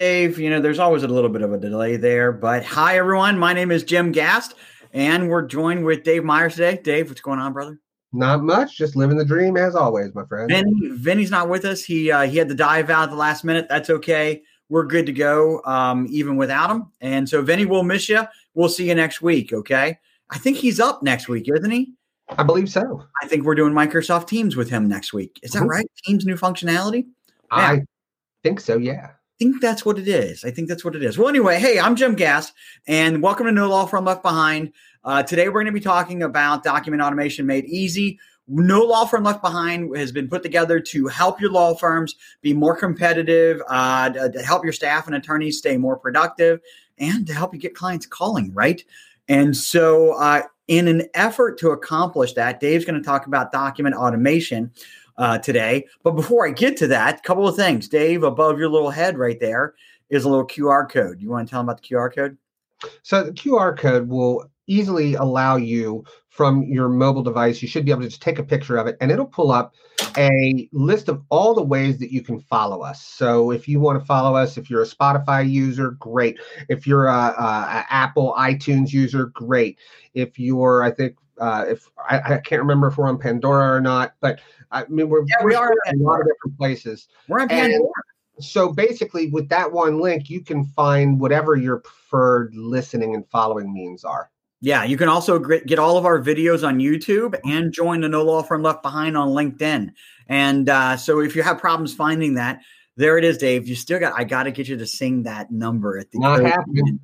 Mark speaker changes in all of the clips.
Speaker 1: Dave, you know, there's always a little bit of a delay there, but hi everyone. My name is Jim Gast, and we're joined with Dave Myers today. Dave, what's going on, brother?
Speaker 2: Not much, just living the dream as always, my friend.
Speaker 1: Vinny, Vinny's not with us. He uh, he had to dive out at the last minute. That's okay. We're good to go, um, even without him. And so, Vinny, we'll miss you. We'll see you next week. Okay. I think he's up next week, isn't he?
Speaker 2: I believe so.
Speaker 1: I think we're doing Microsoft Teams with him next week. Is that
Speaker 2: Mhm.
Speaker 1: right? Teams new functionality?
Speaker 2: I think so, yeah.
Speaker 1: Think that's what it is. I think that's what it is. Well, anyway, hey, I'm Jim Gass, and welcome to No Law Firm Left Behind. Uh, today, we're going to be talking about document automation made easy. No Law Firm Left Behind has been put together to help your law firms be more competitive, uh, to, to help your staff and attorneys stay more productive, and to help you get clients calling, right? And so, uh, in an effort to accomplish that, Dave's going to talk about document automation uh, today. But before I get to that, a couple of things. Dave, above your little head right there is a little QR code. You want to tell them about the QR code?
Speaker 2: So the QR code will easily allow you from your mobile device. You should be able to just take a picture of it and it'll pull up a list of all the ways that you can follow us. So if you want to follow us, if you're a Spotify user, great. If you're a, a, a Apple iTunes user, great. If you're, I think, uh, if I, I can't remember if we're on Pandora or not, but I mean we're,
Speaker 1: Yeah, we
Speaker 2: we're in a lot of different places.
Speaker 1: We're on
Speaker 2: And-
Speaker 1: Pandora.
Speaker 2: So basically, with that one link, you can find whatever your preferred listening and following means are.
Speaker 1: Yeah, you can also get all of our videos on YouTube and join the No Law Firm Left Behind on LinkedIn. And uh, so if you have problems finding that, there it is, Dave. You still got, I got to get you to sing that number at the
Speaker 2: Not happening.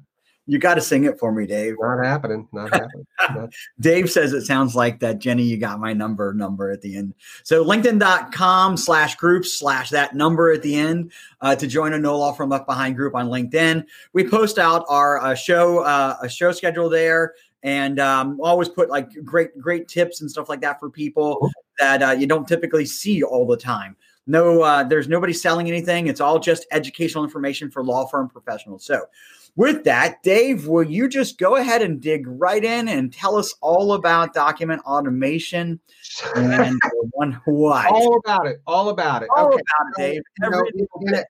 Speaker 1: You got to sing it for me, Dave.
Speaker 2: Not happening. Not happening. Not-
Speaker 1: Dave says it sounds like that Jenny, you got my number number at the end. So LinkedIn.com slash groups slash that number at the end uh, to join a No Law Firm Left Behind group on LinkedIn. We post out our uh, show uh, a show schedule there and um, always put like great great tips and stuff like that for people that uh, you don't typically see all the time. No, uh, there's nobody selling anything. It's all just educational information for law firm professionals. So with that, Dave, will you just go ahead and dig right in and tell us all about document automation and one what?
Speaker 2: all about it. All about it.
Speaker 1: All
Speaker 2: okay.
Speaker 1: about it, Dave. Every little
Speaker 2: in
Speaker 1: bit.
Speaker 2: it-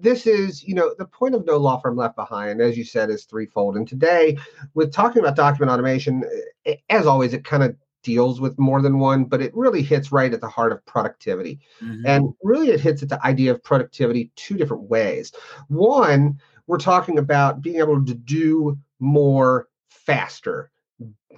Speaker 2: this is, you know, the point of no law firm left behind, as you said, is threefold. And today, with talking about document automation, eh, as always, it kind of deals with more than one, but it really hits right at the heart of productivity.
Speaker 1: Mhm.
Speaker 2: And really, it hits at the idea of productivity two different ways. One, we're talking about being able to do more faster.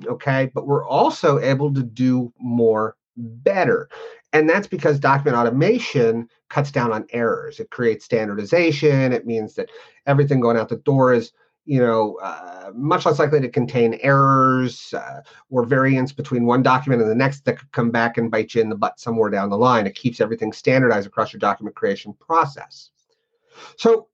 Speaker 2: Okay. But we're also able to do more better. And that's because document automation cuts down on errors. It creates standardization. It means that everything going out the door is, you know, uh, much less likely to contain errors uh, or variance between one document and the next that could come back and bite you in the butt somewhere down the line. It keeps everything standardized across your document creation process. So,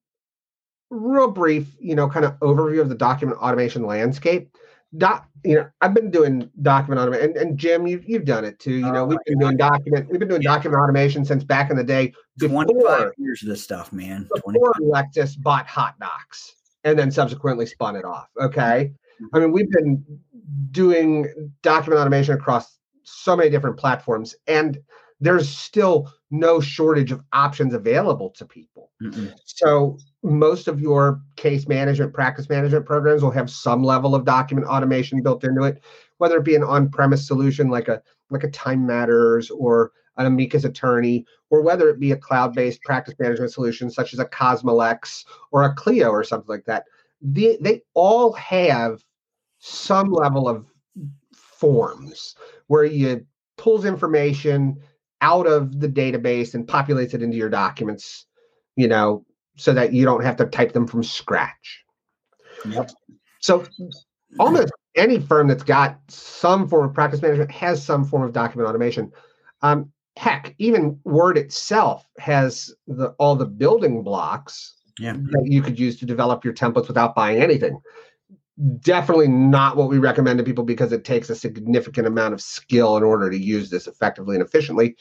Speaker 2: real brief, you know, kind of overview of the document automation landscape. Doc, you know, I've been doing document automation, and, and Jim, you've you've done it too. You know,
Speaker 1: Oh
Speaker 2: we've been doing oh, document, we've been doing document automation since back in the day
Speaker 1: 25
Speaker 2: before
Speaker 1: years of this stuff, man. 25.
Speaker 2: before Lexis bought HotDocs and then subsequently spun it off. Okay. Mm-hmm. I mean, we've been doing document automation across so many different platforms, and there's still no shortage of options available to people.
Speaker 1: Mm-mm.
Speaker 2: So, most of your case management, practice management programs will have some level of document automation built into it, whether it be an on-premise solution like a like a Time Matters or an Amicus Attorney, or whether it be a cloud-based practice management solution such as a Cosmolex or a Clio or something like that. They, they all have some level of forms where you pulls information out of the database and populates it into your documents, you know, so that you don't have to type them from scratch.
Speaker 1: Yep.
Speaker 2: So almost any firm that's got some form of practice management has some form of document automation. Um, heck, even Word itself has the all the building blocks
Speaker 1: Yeah.
Speaker 2: that you could use to develop your templates without buying anything. Definitely not what we recommend to people because it takes a significant amount of skill in order to use this effectively and efficiently.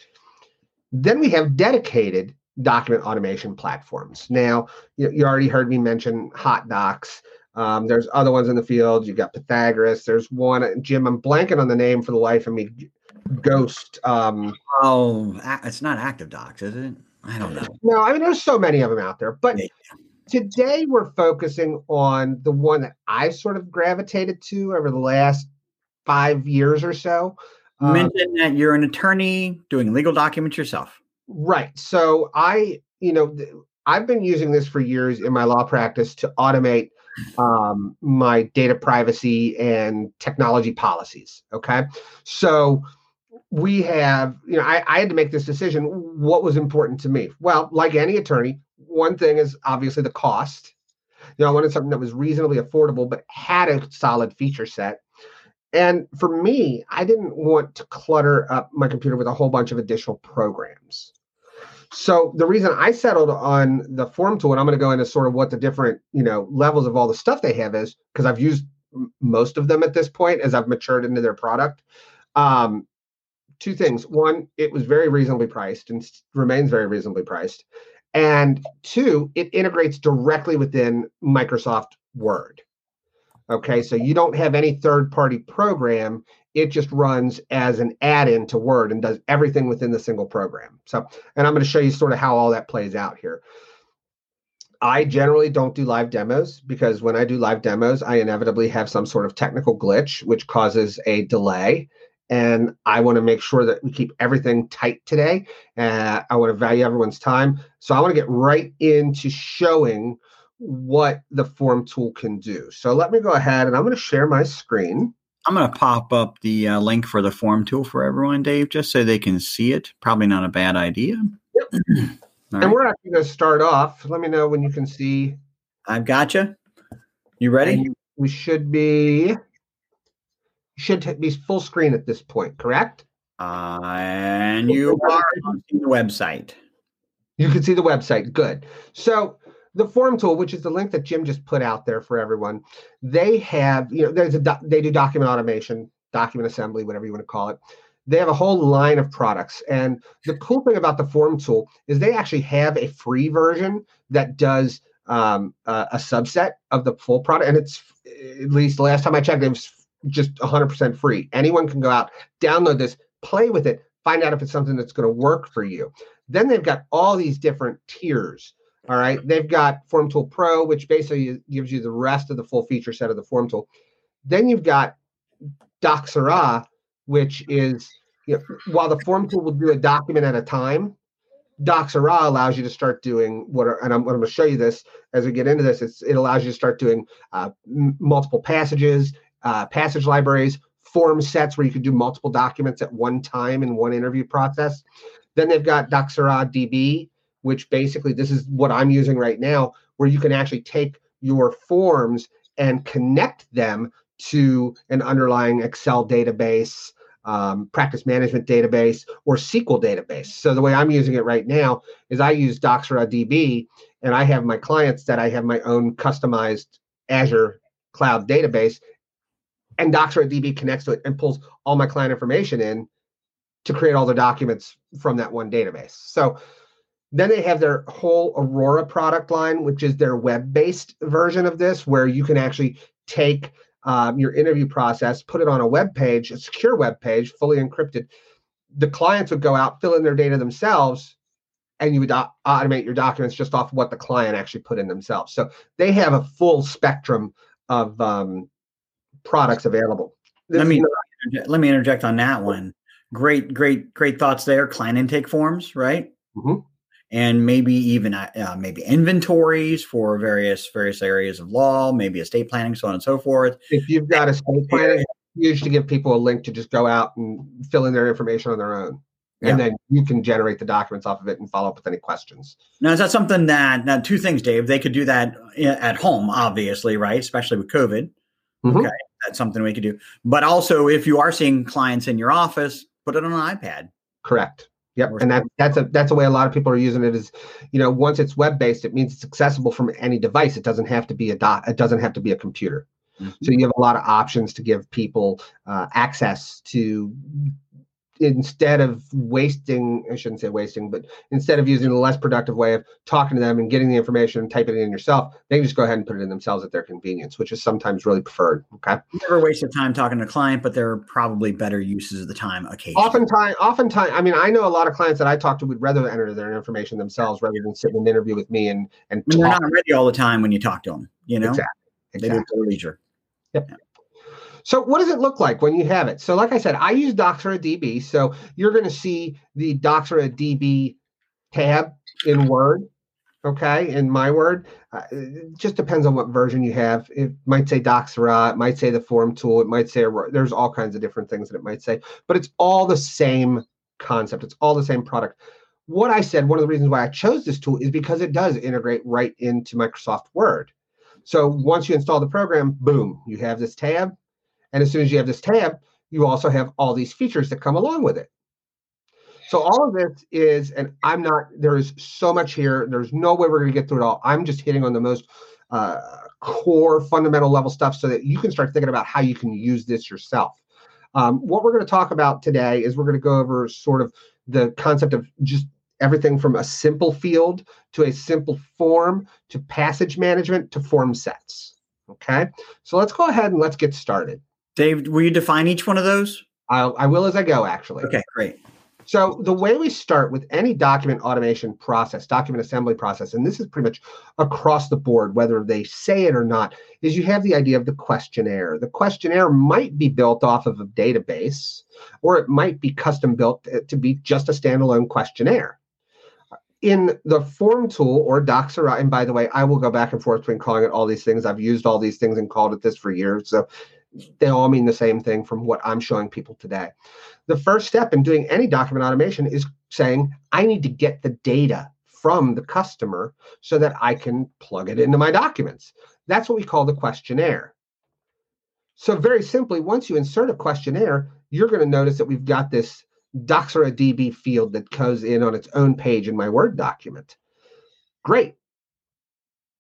Speaker 2: Then we have dedicated document automation platforms. Now, you, you already heard me mention HotDocs. Um, there's other ones in the field. You've got Pathagoras. There's one, Jim, I'm blanking on the name for the life of me. Ghost. Um,
Speaker 1: Oh, it's not Active Docs, is it? I don't know.
Speaker 2: no, I mean, there's so many of them out there. But
Speaker 1: Yeah.
Speaker 2: today we're focusing on the one that I've sort of gravitated to over the last five years or so.
Speaker 1: You um, mentioned that you're an attorney doing legal documents yourself.
Speaker 2: Right. So I, you know, I've been using this for years in my law practice to automate um, my data privacy and technology policies. Okay. So we have, you know, I, I had to make this decision. What was important to me? Well, like any attorney, one thing is obviously the cost. You know, I wanted something that was reasonably affordable, but had a solid feature set. And for me, I didn't want to clutter up my computer with a whole bunch of additional programs. So the reason I settled on the form tool, and I'm going to go into sort of what the different, you know, levels of all the stuff they have is because I've used most of them at this point as I've matured into their product. Um, two things. One, it was very reasonably priced and remains very reasonably priced. And two, it integrates directly within Microsoft Word. Okay, so you don't have any third party program. It just runs as an add in to Word and does everything within the single program. So, and I'm going to show you sort of how all that plays out here. I generally don't do live demos because when I do live demos, I inevitably have some sort of technical glitch, which causes a delay and I want to make sure that we keep everything tight today. Uh, I want to value everyone's time. So I want to get right into showing what the form tool can do. So let me go ahead and I'm going to share my screen.
Speaker 1: I'm going to pop up the uh, link for the form tool for everyone, Dave, just so they can see it. Probably not a bad idea. Yep.
Speaker 2: and right. we're actually going to start off. Let me know when you can see.
Speaker 1: I've got you. You ready?
Speaker 2: we should be should be full screen at this point, correct?
Speaker 1: Uh, and you are on the website.
Speaker 2: You can see the website. Good. So the form tool, which is the link that Jim just put out there for everyone, they have, you know, there's a do- they do document automation, document assembly, whatever you want to call it. They have a whole line of products. And the cool thing about the form tool is they actually have a free version that does um, a subset of the full product. And it's, at least the last time I checked, it was just 100% free. Anyone can go out, download this, play with it, find out if it's something that's going to work for you. Then they've got all these different tiers. All right. They've got Form Tool Pro, which basically gives you the rest of the full feature set of the Form Tool. Then you've got Doxsera, which is you know, while the Form Tool will do a document at a time, Doxsera allows you to start doing what, are, and I'm, I'm going to show you this as we get into this. it allows you to start doing uh, m- multiple passages uh, passage libraries, form sets where you can do multiple documents at one time in one interview process. Then they've got Doxsera DB, which basically this is what I'm using right now, where you can actually take your forms and connect them to an underlying Excel database, um, practice management database, or SQL database. So the way I'm using it right now is I use Doxsera DB, and I have my clients that I have my own customized Azure cloud database, and Doxsera DB connects to it and pulls all my client information in to create all the documents from that one database. So then they have their whole Aurora product line, which is their web-based version of this, where you can actually take um, your interview process, put it on a web page, a secure web page, fully encrypted. The clients would go out, fill in their data themselves, and you would automate your documents just off what the client actually put in themselves. So they have a full spectrum of um, products available.
Speaker 1: This let me not- let me interject on that one. Great, great, great thoughts there. Client intake forms, right? Mm-hmm. And maybe even uh, uh, maybe inventories for various various areas of law, maybe estate planning, so on and so forth.
Speaker 2: If you've got a estate planning, usually give people a link to just go out and fill in their information on their own and then you can generate the documents off of it and follow up with any questions.
Speaker 1: Now, is that something that now two things, Dave? They could do that at home, obviously, right? Especially with COVID. Mm-hmm. Okay, that's something we could do. But also, if you are seeing clients in your office, put it on an iPad.
Speaker 2: Correct. Yep, and that that's a that's a way a lot of people are using it. Is you know once it's web based, it means it's accessible from any device. It doesn't have to be a dot. It doesn't have to be a computer. Mm-hmm. So you have a lot of options to give people uh, access to instead of wasting i shouldn't say wasting but instead of using the less productive way of talking to them and getting the information and typing it in yourself they can just go ahead and put it in themselves at their convenience which is sometimes really preferred okay
Speaker 1: never waste your time talking to a client but there are probably better uses of the time occasionally
Speaker 2: oftentimes oftentimes i mean i know a lot of clients that i talk to would rather enter their information themselves rather than sit in an interview with me and and
Speaker 1: talk. they're not ready all the time when you talk to them you know
Speaker 2: exactly, exactly.
Speaker 1: they do it leisure
Speaker 2: yep. Yeah. So what does it look like when you have it? So like I said, I use Doxsera DB. So you're going to see the Doxsera DB tab in Word. Okay, in my Word, uh, it just depends on what version you have. It might say Doxsera, it might say the form tool, it might say there's all kinds of different things that it might say, but it's all the same concept. It's all the same product. What I said, one of the reasons why I chose this tool is because it does integrate right into Microsoft Word. So once you install the program, boom, you have this tab and as soon as you have this tab, you also have all these features that come along with it. So all of this is, and I'm not, there is so much here. There's no way we're going to get through it all. I'm just hitting on the most uh, core fundamental level stuff so that you can start thinking about how you can use this yourself. Um, what we're going to talk about today is we're going to go over sort of the concept of just everything from a simple field to a simple form to passage management to form sets. Okay, so let's go ahead and let's get started.
Speaker 1: Dave, will you define each one of those?
Speaker 2: I'll, I will as I go, actually.
Speaker 1: Okay, great.
Speaker 2: So the way we start with any document automation process, document assembly process, and this is pretty much across the board, whether they say it or not, is you have the idea of the questionnaire. The questionnaire might be built off of a database, or it might be custom built to be just a standalone questionnaire. In the form tool or Doxsera, and by the way, I will go back and forth between calling it all these things. I've used all these things and called it this for years. So they all mean the same thing from what I'm showing people today. The first step in doing any document automation is saying, I need to get the data from the customer so that I can plug it into my documents. That's what we call the questionnaire. So, very simply, once you insert a questionnaire, you're going to notice that we've got this Doxsera DB field that goes in on its own page in my Word document. Great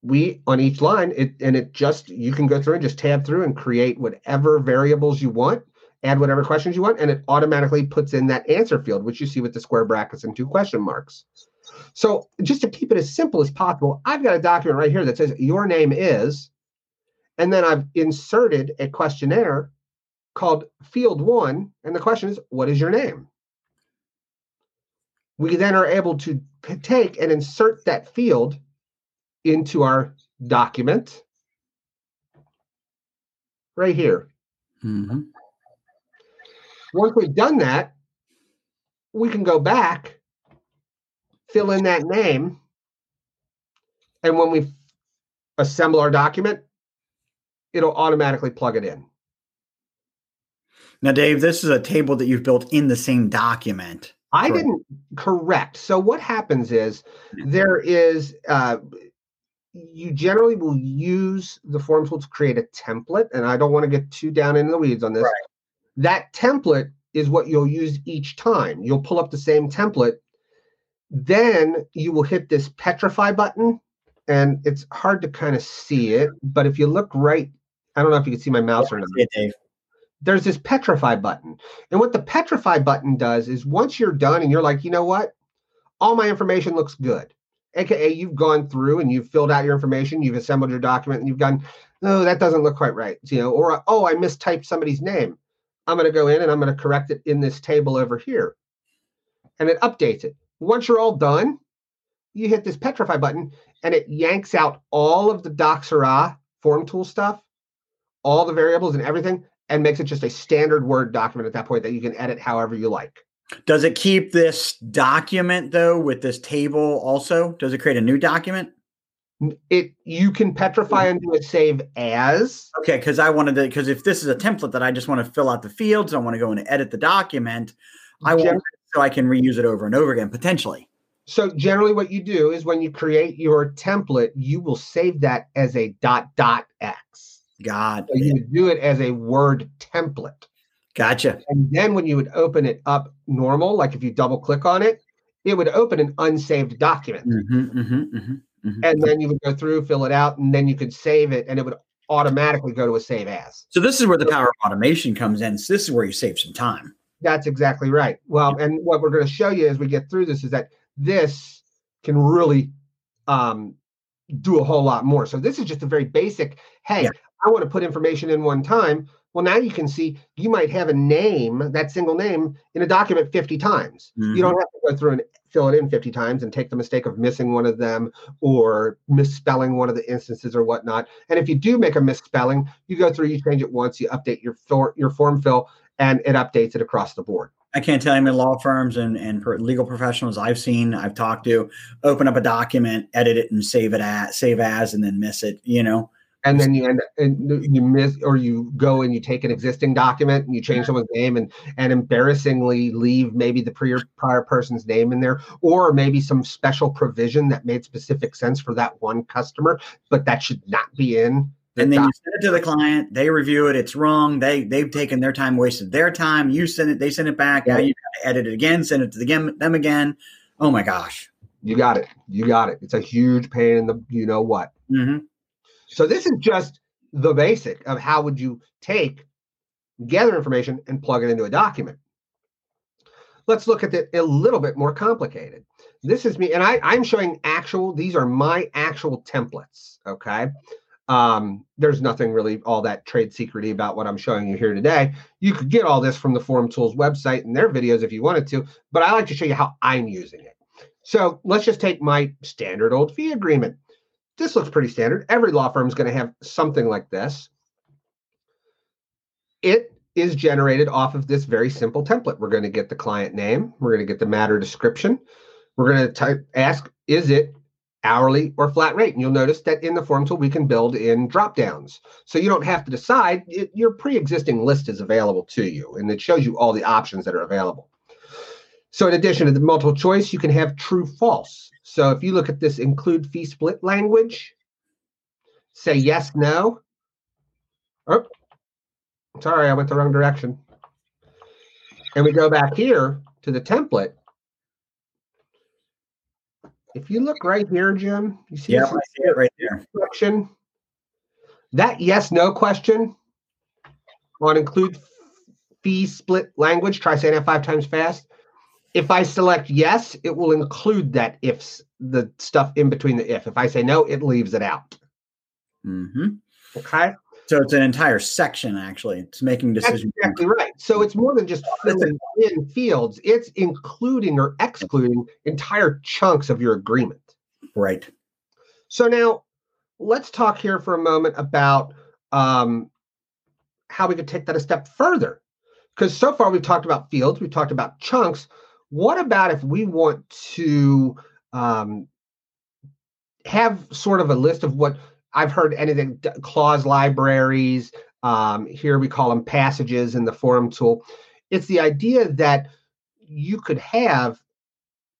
Speaker 2: we on each line it and it just you can go through and just tab through and create whatever variables you want add whatever questions you want and it automatically puts in that answer field which you see with the square brackets and two question marks. So just to keep it as simple as possible i've got a document right here that says your name is and then i've inserted a questionnaire called field one and the question is what is your name? We then are able to take and insert that field into our document right here. Mm-hmm. Once we've done that, we can go back, fill in that name, and when we assemble our document, it'll automatically plug it in.
Speaker 1: Now, Dave, this is a table that you've built in the same document.
Speaker 2: I didn't correct. So what happens is there is uh, you generally will use the form tool to create a template, and I don't want to get too down into the weeds on this. Right. That template is what you'll use each time. You'll pull up the same template. Then you will hit this petrify button, and it's hard to kind of see it, but if you look right, I don't know if you can see my mouse yeah, or not. Dave. There's this petrify button. And what the petrify button does is once you're done and you're like, you know what? All my information looks good aka you've gone through and you've filled out your information, you've assembled your document, and you've gone, no, that doesn't look quite right. You know, or oh, I mistyped somebody's name. I'm going to go in and I'm going to correct it in this table over here. And it updates it. Once you're all done, you hit this petrify button and it yanks out all of the Doxsera form tool stuff, all the variables and everything, and makes it just a standard Word document at that point that you can edit however you like.
Speaker 1: Does it keep this document though with this table also? Does it create a new document?
Speaker 2: It you can petrify and do it save as.
Speaker 1: Okay, because I wanted to because if this is a template that I just want to fill out the fields, I want to go and edit the document. I want so I can reuse it over and over again potentially.
Speaker 2: So generally, what you do is when you create your template, you will save that as a dot dot x.
Speaker 1: God,
Speaker 2: so you do it as a Word template.
Speaker 1: Gotcha.
Speaker 2: And then when you would open it up normal, like if you double click on it, it would open an unsaved document. Mm-hmm, mm-hmm, mm-hmm, mm-hmm, and then you would go through, fill it out, and then you could save it, and it would automatically go to a save as.
Speaker 1: So this is where the power of automation comes in. So this is where you save some time.
Speaker 2: That's exactly right. Well, and what we're going to show you as we get through this is that this can really um, do a whole lot more. So this is just a very basic. Hey, yeah. I want to put information in one time. Well, now you can see you might have a name, that single name, in a document 50 times. Mm-hmm. You don't have to go through and fill it in 50 times and take the mistake of missing one of them or misspelling one of the instances or whatnot. And if you do make a misspelling, you go through, you change it once, you update your, for, your form fill, and it updates it across the board.
Speaker 1: I can't tell you how many law firms and, and legal professionals I've seen, I've talked to, open up a document, edit it, and save it at save as, and then miss it. You know,
Speaker 2: and then you end and you miss or you go and you take an existing document and you change someone's name and and embarrassingly leave maybe the prior prior person's name in there or maybe some special provision that made specific sense for that one customer but that should not be in
Speaker 1: and then you send it to the client they review it it's wrong they they've taken their time wasted their time you send it they send it back now you edit it again send it to the, them again. Oh my gosh.
Speaker 2: You got it you got it it's a huge pain in the you know what?
Speaker 1: Mm-hmm.
Speaker 2: So this is just the basic of how would you take, gather information and plug it into a document. Let's look at it a little bit more complicated. This is me, and I, I'm showing actual, these are my actual templates, okay? Um, there's nothing really all that trade secrety about what I'm showing you here today. You could get all this from the Form Tools website and their videos if you wanted to, but I like to show you how I'm using it. So let's just take my standard old fee agreement. This looks pretty standard. Every law firm is going to have something like this. It is generated off of this very simple template. We're going to get the client name. We're going to get the matter description. We're going to type, ask, is it hourly or flat rate? And you'll notice that in the form tool, we can build in drop downs. So you don't have to decide. It, your pre-existing list is available to you, and it shows you all the options that are available. So in addition to the multiple choice, you can have true false. So if you look at this include fee split language, say yes, no. Oh, sorry, I went the wrong direction. And we go back here to the template. If you look right here, Jim, you see,
Speaker 1: yeah, I see it right there.
Speaker 2: Question. That yes, no question on include fee split language. Try saying that five times fast. If I select yes, it will include that if the stuff in between the if. If I say no, it leaves it out.
Speaker 1: Mm-hmm.
Speaker 2: Okay.
Speaker 1: So it's an entire section, actually. It's making decisions.
Speaker 2: That's exactly right. So it's more than just filling in fields, it's including or excluding entire chunks of your agreement.
Speaker 1: Right.
Speaker 2: So now let's talk here for a moment about um, how we could take that a step further. Because so far we've talked about fields, we've talked about chunks. What about if we want to um, have sort of a list of what I've heard anything clause libraries. Um, here we call them passages in the form tool. It's the idea that you could have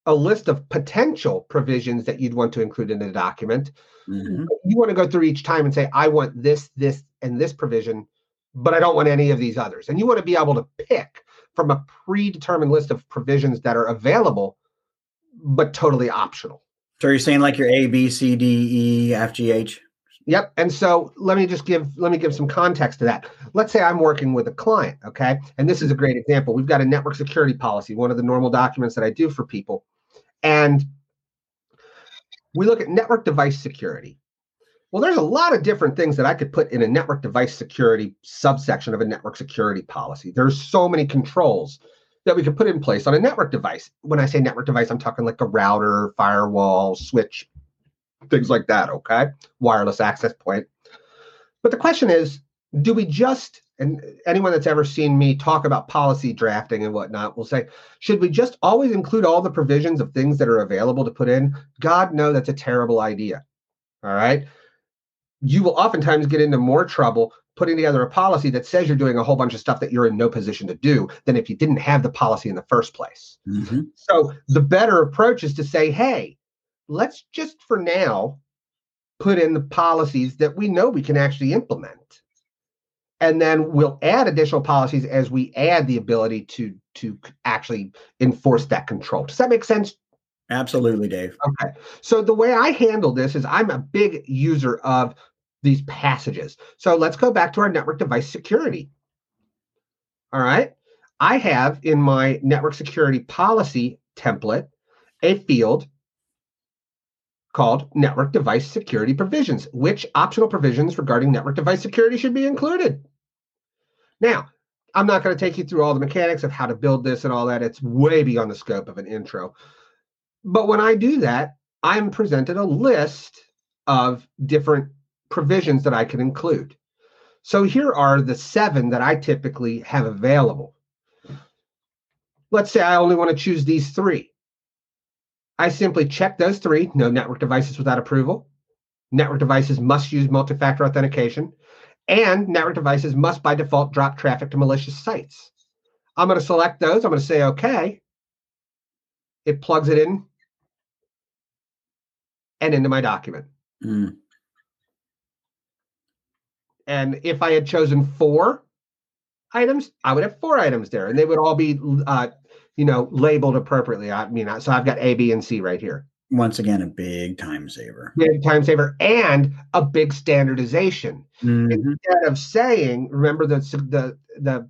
Speaker 2: a list of potential provisions that you'd want to include in a document. Mm-hmm. You want to go through each time and say, I want this, this, and this provision, but I don't want any of these others. And you want to be able to pick from a predetermined list of provisions that are available, but totally optional.
Speaker 1: So you're saying like your A, B, C, D, E, F, G, H?
Speaker 2: Yep. And so let me just give let me give some context to that. Let's say I'm working with a client, okay? And this is a great example. We've got a network security policy, one of the normal documents that I do for people. And we look at network device security. Well, there's a lot of different things that I could put in a network device security subsection of a network security policy. There's so many controls that we could put in place on a network device. When I say network device, I'm talking like a router, firewall, switch, things like that, okay? Wireless access point. But the question is, do we just and anyone that's ever seen me talk about policy drafting and whatnot will say, should we just always include all the provisions of things that are available to put in? God, no, that's a terrible idea. All right you will oftentimes get into more trouble putting together a policy that says you're doing a whole bunch of stuff that you're in no position to do than if you didn't have the policy in the first place.
Speaker 1: Mm-hmm.
Speaker 2: So the better approach is to say, hey, let's just for now put in the policies that we know we can actually implement. And then we'll add additional policies as we add the ability to to actually enforce that control. Does that make sense?
Speaker 1: Absolutely, Dave.
Speaker 2: Okay. So the way I handle this is I'm a big user of these passages. So let's go back to our network device security. All right. I have in my network security policy template a field called network device security provisions. Which optional provisions regarding network device security should be included? Now, I'm not going to take you through all the mechanics of how to build this and all that. It's way beyond the scope of an intro. But when I do that, I'm presented a list of different provisions that I can include. So here are the seven that I typically have available. Let's say I only want to choose these three. I simply check those three no network devices without approval. Network devices must use multi factor authentication. And network devices must by default drop traffic to malicious sites. I'm going to select those. I'm going to say OK. It plugs it in and into my document. Mm. And if I had chosen four items, I would have four items there, and they would all be, uh, you know, labeled appropriately. I mean, so I've got A, B, and C right here.
Speaker 1: Once again, a big time saver.
Speaker 2: Big time saver, and a big standardization. Mm-hmm. Instead of saying, remember the the the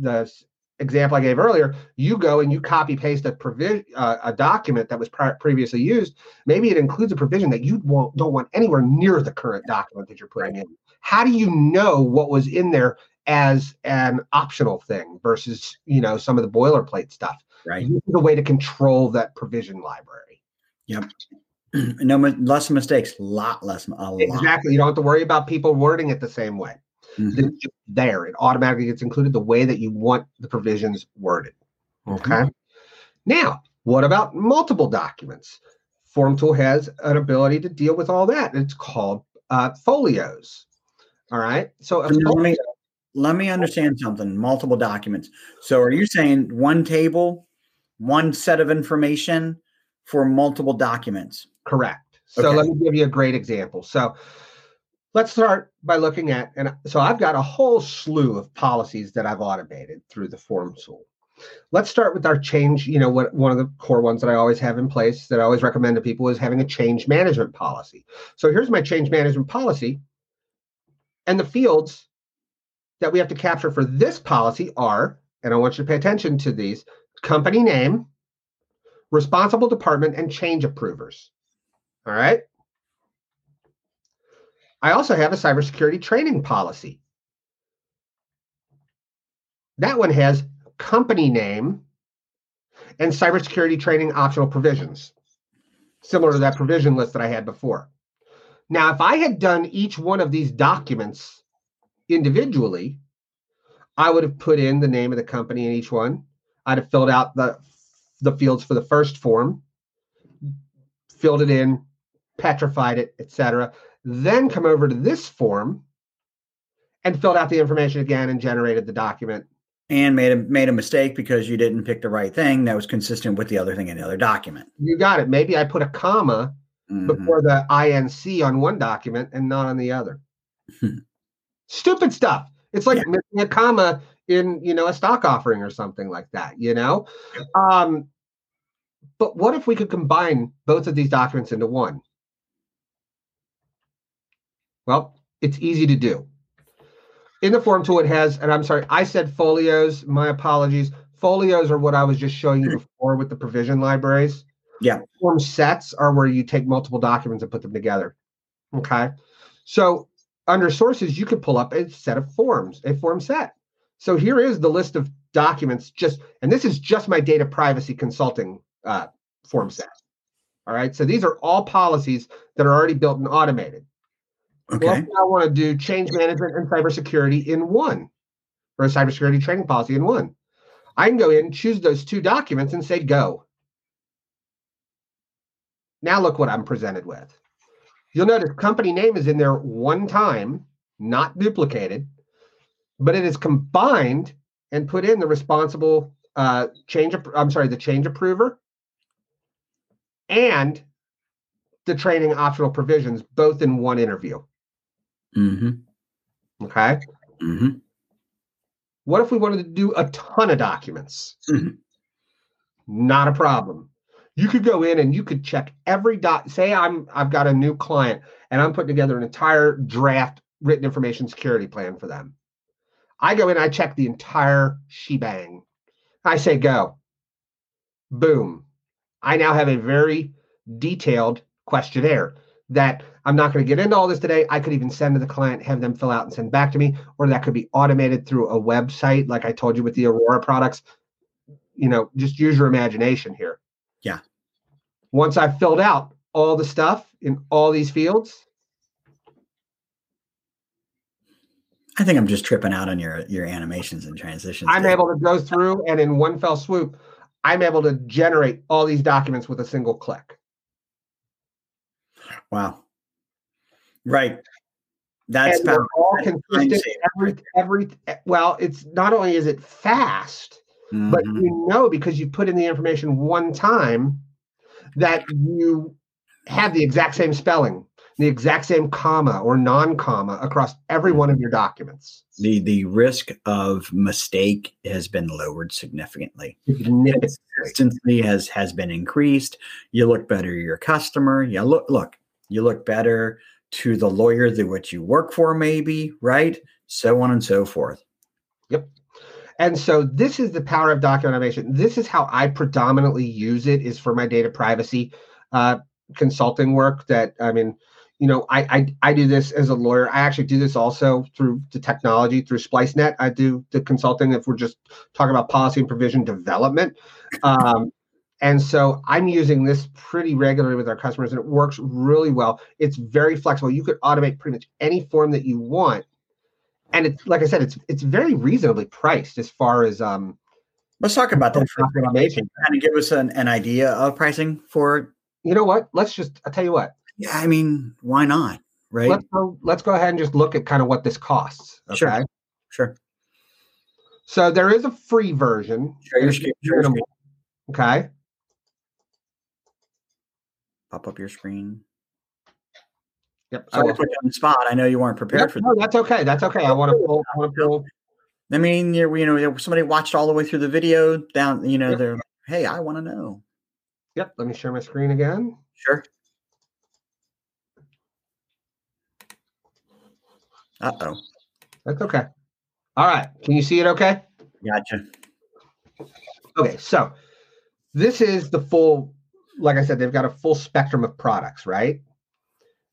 Speaker 2: the example I gave earlier, you go and you copy paste a provision, uh, a document that was pri- previously used. Maybe it includes a provision that you won't, don't want anywhere near the current document that you're putting in. How do you know what was in there as an optional thing versus you know some of the boilerplate stuff?
Speaker 1: Right.
Speaker 2: This is a way to control that provision library.
Speaker 1: Yep. no less mistakes, lot less. A lot.
Speaker 2: Exactly. You don't have to worry about people wording it the same way. Mm-hmm. It's just there. It automatically gets included the way that you want the provisions worded. Okay. Mm-hmm. Now, what about multiple documents? form tool has an ability to deal with all that. It's called uh, folios. All right. So
Speaker 1: let, me, let me understand something. Multiple documents. So are you saying one table, one set of information for multiple documents?
Speaker 2: Correct. So okay. let me give you a great example. So Let's start by looking at, and so I've got a whole slew of policies that I've automated through the form tool. Let's start with our change. You know, what one of the core ones that I always have in place that I always recommend to people is having a change management policy. So here's my change management policy. And the fields that we have to capture for this policy are, and I want you to pay attention to these company name, responsible department, and change approvers. All right. I also have a cybersecurity training policy. That one has company name and cybersecurity training optional provisions, similar to that provision list that I had before. Now, if I had done each one of these documents individually, I would have put in the name of the company in each one. I'd have filled out the, the fields for the first form, filled it in, petrified it, etc then come over to this form and filled out the information again and generated the document.
Speaker 1: And made a made a mistake because you didn't pick the right thing that was consistent with the other thing in the other document.
Speaker 2: You got it. Maybe I put a comma mm-hmm. before the INC on one document and not on the other. Stupid stuff. It's like yeah. missing a comma in you know a stock offering or something like that. You know. Um, but what if we could combine both of these documents into one? Well, it's easy to do. In the form tool, it has, and I'm sorry, I said folios. My apologies. Folios are what I was just showing you before with the provision libraries.
Speaker 1: Yeah.
Speaker 2: Form sets are where you take multiple documents and put them together. Okay. So under sources, you could pull up a set of forms, a form set. So here is the list of documents, just, and this is just my data privacy consulting uh, form set. All right. So these are all policies that are already built and automated.
Speaker 1: Okay. Well,
Speaker 2: I want to do change management and cybersecurity in one, or a cybersecurity training policy in one. I can go in, choose those two documents, and say go. Now look what I'm presented with. You'll notice company name is in there one time, not duplicated, but it is combined and put in the responsible uh, change. I'm sorry, the change approver and the training optional provisions, both in one interview.
Speaker 1: Mm-hmm.
Speaker 2: Okay.
Speaker 1: Mm-hmm.
Speaker 2: What if we wanted to do a ton of documents? Mm-hmm. Not a problem. You could go in and you could check every dot. Say I'm I've got a new client and I'm putting together an entire draft written information security plan for them. I go in, I check the entire shebang I say go. Boom. I now have a very detailed questionnaire that I'm not going to get into all this today. I could even send to the client, have them fill out and send back to me, or that could be automated through a website, like I told you with the Aurora products. You know, just use your imagination here.
Speaker 1: Yeah.
Speaker 2: Once I've filled out all the stuff in all these fields,
Speaker 1: I think I'm just tripping out on your your animations and transitions.
Speaker 2: I'm
Speaker 1: Dave.
Speaker 2: able to go through and in one fell swoop, I'm able to generate all these documents with a single click.
Speaker 1: Wow. Right. That's
Speaker 2: and all consistent. Every, every well, it's not only is it fast, but
Speaker 1: Mhm.
Speaker 2: you know because you put in the information one time that you have the exact same spelling, the exact same comma or non-comma across every one of your documents.
Speaker 1: the the risk of mistake has been lowered significantly. Consistency has has been increased. You look better to your customer. You look look. You look better to the lawyer that what you work for, maybe right, so on and so forth.
Speaker 2: And so this is the power of document automation. This is how I predominantly use it is for my data privacy uh, consulting work that I mean, you know, I, I I do this as a lawyer. I actually do this also through the technology through SpliceNet. I do the consulting if we're just talking about policy and provision development. Um, and so I'm using this pretty regularly with our customers, and it works really well. It's very flexible. You could automate pretty much any form that you want, and it's like I said, it's it's very reasonably priced as far as um
Speaker 1: Let's talk about that for
Speaker 2: document automation.
Speaker 1: kind of give us an, an idea of pricing for.
Speaker 2: You know what? Let's just I'll tell you what.
Speaker 1: Yeah, I mean, why not? Right?
Speaker 2: Let's go let's go ahead and just look at kind of what this costs. Okay.
Speaker 1: Sure. sure.
Speaker 2: So there is a free version.
Speaker 1: Share your
Speaker 2: It's
Speaker 1: screen. Your screen.
Speaker 2: Okay.
Speaker 1: Pop up your screen.
Speaker 2: Yep. I will-
Speaker 1: put you on the spot. I know you weren't prepared
Speaker 2: Yep,
Speaker 1: for
Speaker 2: no, that's okay. That's okay. I want to pull. I want to pull.
Speaker 1: I mean, you're, you know, somebody watched all the way through the video down, you know,
Speaker 2: Yep.
Speaker 1: they're, hey, I want to know.
Speaker 2: Yep. Let me share my screen again.
Speaker 1: Sure. Uh oh.
Speaker 2: That's okay. All right. Can you see it? Okay.
Speaker 1: Gotcha.
Speaker 2: Okay. So this is the full. Like I said, they've got a full spectrum of products, right?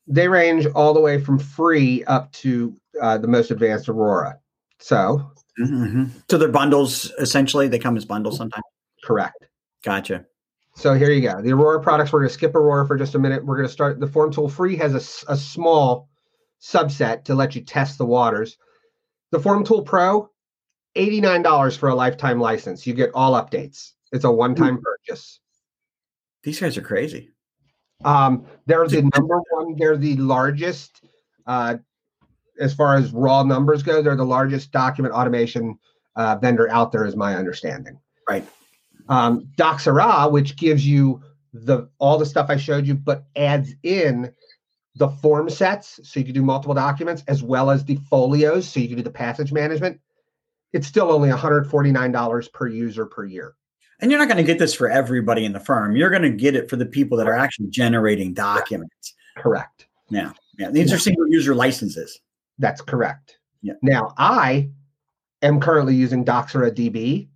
Speaker 2: They range all the way from free up to uh, the most advanced Aurora. So
Speaker 1: hmm So they're bundles, essentially. They come as bundles sometimes.
Speaker 2: correct.
Speaker 1: Gotcha.
Speaker 2: So here you go. The Aurora products. We're going to skip Aurora for just a minute. We're going to start. The Form Tool Free has a small subset to let you test the waters. The Form Tool Pro, $89 for a lifetime license. You get all updates. It's a one-time purchase.
Speaker 1: These guys are crazy.
Speaker 2: Um, they're the number one, they're the largest uh, as far as raw numbers go, they're the largest document automation uh, vendor out there, is my understanding.
Speaker 1: Right.
Speaker 2: Um, Doxsera, which gives you the all the stuff I showed you, but adds in the form sets, so you can do multiple documents, as well as the folios, so you can do the passage management. It's still only $149 per user per year.
Speaker 1: And you're not going to get this for everybody in the firm. You're going to get it for the people that are actually generating documents.
Speaker 2: Correct.
Speaker 1: Yeah. Yeah. These are single user licenses.
Speaker 2: That's correct.
Speaker 1: Yeah.
Speaker 2: Now I am currently using Doxsera DB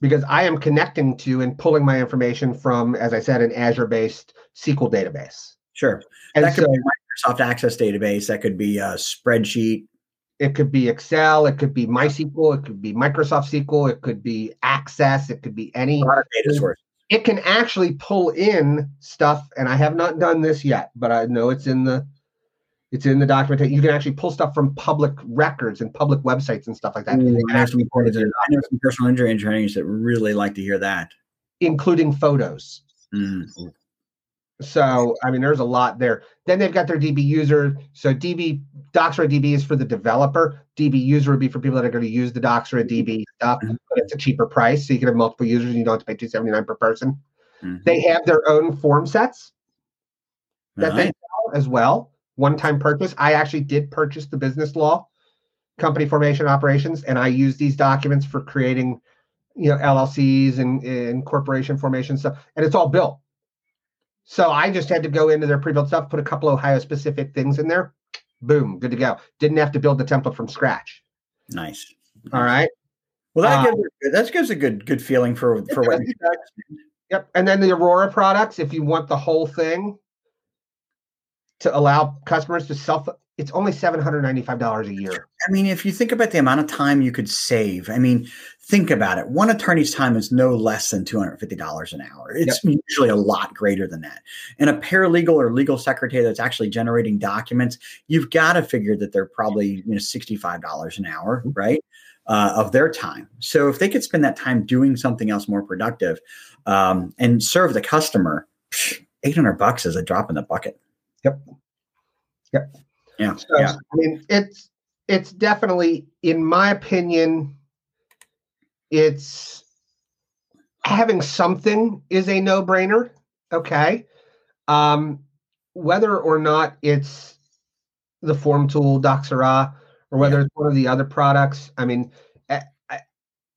Speaker 2: because I am connecting to and pulling my information from, as I said, an Azure-based SQL database.
Speaker 1: Sure.
Speaker 2: And
Speaker 1: that could
Speaker 2: so
Speaker 1: be a Microsoft Access database. That could be a spreadsheet.
Speaker 2: It could be Excel, it could be MySQL, it could be Microsoft SQL, it could be Access, it could be any.
Speaker 1: A lot of data sources.
Speaker 2: It can actually pull in stuff, and I have not done this yet, but I know it's in the it's in the documentation. You can actually pull stuff from public records and public websites and stuff like that,
Speaker 1: Ooh, I know some I know some personal injury engineers that really like to hear that.
Speaker 2: including photos.
Speaker 1: Mm.
Speaker 2: So I mean, there's a lot there. Then they've got their DB user. So DB Doxsera DB is for the developer. DB user would be for people that are going to use the Doxsera DB stuff,
Speaker 1: Mhm.
Speaker 2: but it's a cheaper price, so you can have multiple users and you don't have to pay two seventy nine per person.
Speaker 1: Mhm.
Speaker 2: They have their own form sets that they sell as well. One time purchase. I actually did purchase the business law, company formation operations, and I use these documents for creating, you know, LLCs and, and corporation formation stuff, and it's all built. So I just had to go into their pre-built stuff, put a couple Ohio specific things in there, boom, good to go. Didn't have to build the template from scratch.
Speaker 1: Nice.
Speaker 2: All right.
Speaker 1: Well, that uh, gives that gives a good good feeling for for what.
Speaker 2: Yep, and then the Aurora products. If you want the whole thing to allow customers to self it's only $795 a year.
Speaker 1: I mean, if you think about the amount of time you could save, I mean, think about it. One attorney's time is no less than $250 an hour. It's yep. usually a lot greater than that. And a paralegal or legal secretary that's actually generating documents, you've got to figure that they're probably, you know, $65 an hour, mm-hmm. right? Uh, of their time. So if they could spend that time doing something else more productive um, and serve the customer, 800 bucks is a drop in the bucket.
Speaker 2: Yep. Yep.
Speaker 1: Yeah.
Speaker 2: So,
Speaker 1: yeah.
Speaker 2: I mean, it's it's definitely, in my opinion, it's having something is a no-brainer. Okay. Um, whether or not it's the form tool, Doxsera, or whether yeah. it's one of the other products. I mean, I, I,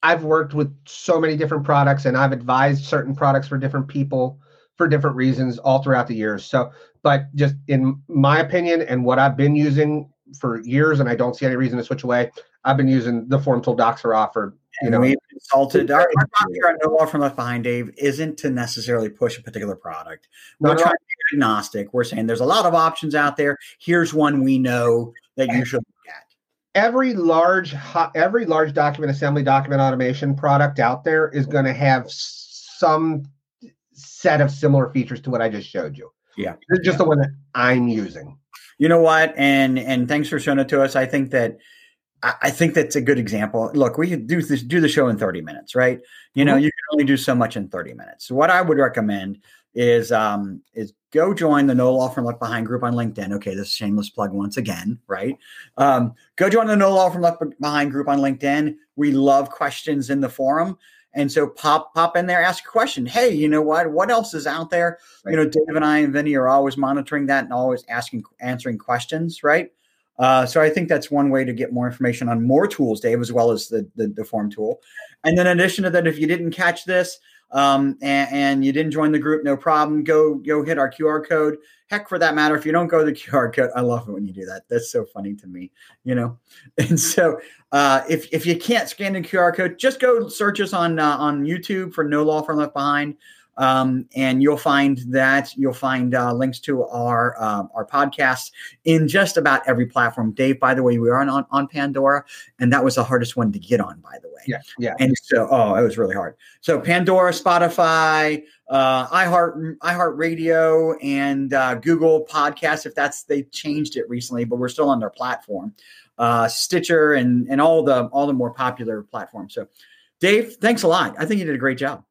Speaker 2: I've worked with so many different products and I've advised certain products for different people for different reasons all throughout the years. So, but just in my opinion and what I've been using for years, and I don't see any reason to switch away. I've been using the Form Tool docs are offered. you know.
Speaker 1: We've consulted our, our doctor No Law Firm Left Behind, Dave, isn't to necessarily push a particular product. We're no, trying to be agnostic. We're saying there's a lot of options out there. Here's one we know that you should look at.
Speaker 2: Every large, every large document assembly, document automation product out there is going to have some set of similar features to what I just showed you.
Speaker 1: Yeah.
Speaker 2: This is just
Speaker 1: yeah.
Speaker 2: the one that I'm using.
Speaker 1: You know what? And and thanks for showing it to us. I think that I think that's a good example. Look, we could do this do the show in 30 minutes, right? You know, mm-hmm. you can only do so much in 30 minutes. What I would recommend is um is go join the No Law Firm Left Behind group on LinkedIn. Okay, this shameless plug once again, right? Um, go join the No Law Firm Left Behind group on LinkedIn. We love questions in the forum. And so pop pop in there, ask a question. Hey, you know what? What else is out there? Right. You know, Dave and I and Vinny are always monitoring that and always asking answering questions, right? Uh, so I think that's one way to get more information on more tools, Dave, as well as the, the, the form tool. And then in addition to that, if you didn't catch this, um, and, and, you didn't join the group, no problem. Go go hit our QR code. Heck, for that matter, if you don't go the QR code, I love it when you do that. That's so funny to me, you know. And so, uh, if if you can't scan the QR code, just go search us on uh, on YouTube for No Law Firm Left Behind. Um, and you'll find that you'll find uh, links to our uh, our podcasts in just about every platform. Dave, by the way, we are on, on Pandora, and that was the hardest one to get on, by the way.
Speaker 2: Yeah, yeah.
Speaker 1: And so, oh, it was really hard. So Pandora, Spotify, uh, iHeart, iHeart Radio, and uh, Google Podcasts. If that's they changed it recently, but we're still on their platform. Uh, Stitcher and and all the all the more popular platforms. So, Dave, thanks a lot. I think you did a great job.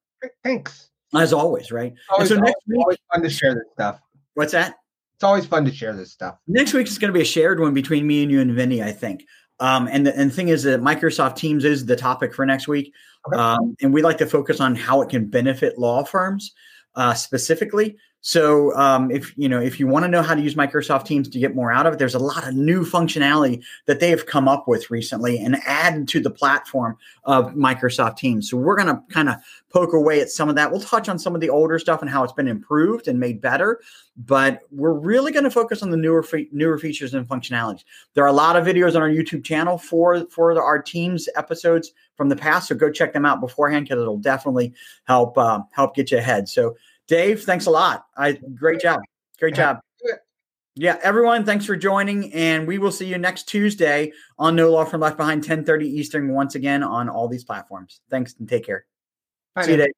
Speaker 2: Thanks
Speaker 1: as always, right?
Speaker 2: Always, so next always, week, always fun to share this stuff.
Speaker 1: What's that?
Speaker 2: It's always fun to share this stuff.
Speaker 1: Next week is going to be a shared one between me and you and Vinny, I think. Um, and the and the thing is that Microsoft Teams is the topic for next week, okay. um, and we like to focus on how it can benefit law firms uh, specifically. So um, if you know if you want to know how to use Microsoft Teams to get more out of it, there's a lot of new functionality that they have come up with recently and added to the platform of Microsoft Teams. So we're going to kind of poke away at some of that. We'll touch on some of the older stuff and how it's been improved and made better, but we're really going to focus on the newer fe- newer features and functionalities. There are a lot of videos on our YouTube channel for for our Teams episodes from the past, so go check them out beforehand because it'll definitely help uh, help get you ahead. So Dave, thanks a lot. I great job. Great job. Yeah, everyone, thanks for joining, and we will see you next Tuesday on No Law Firm Left Behind, 10:30 Eastern, once again on all these platforms. Thanks and take care. Bye see you, Dave.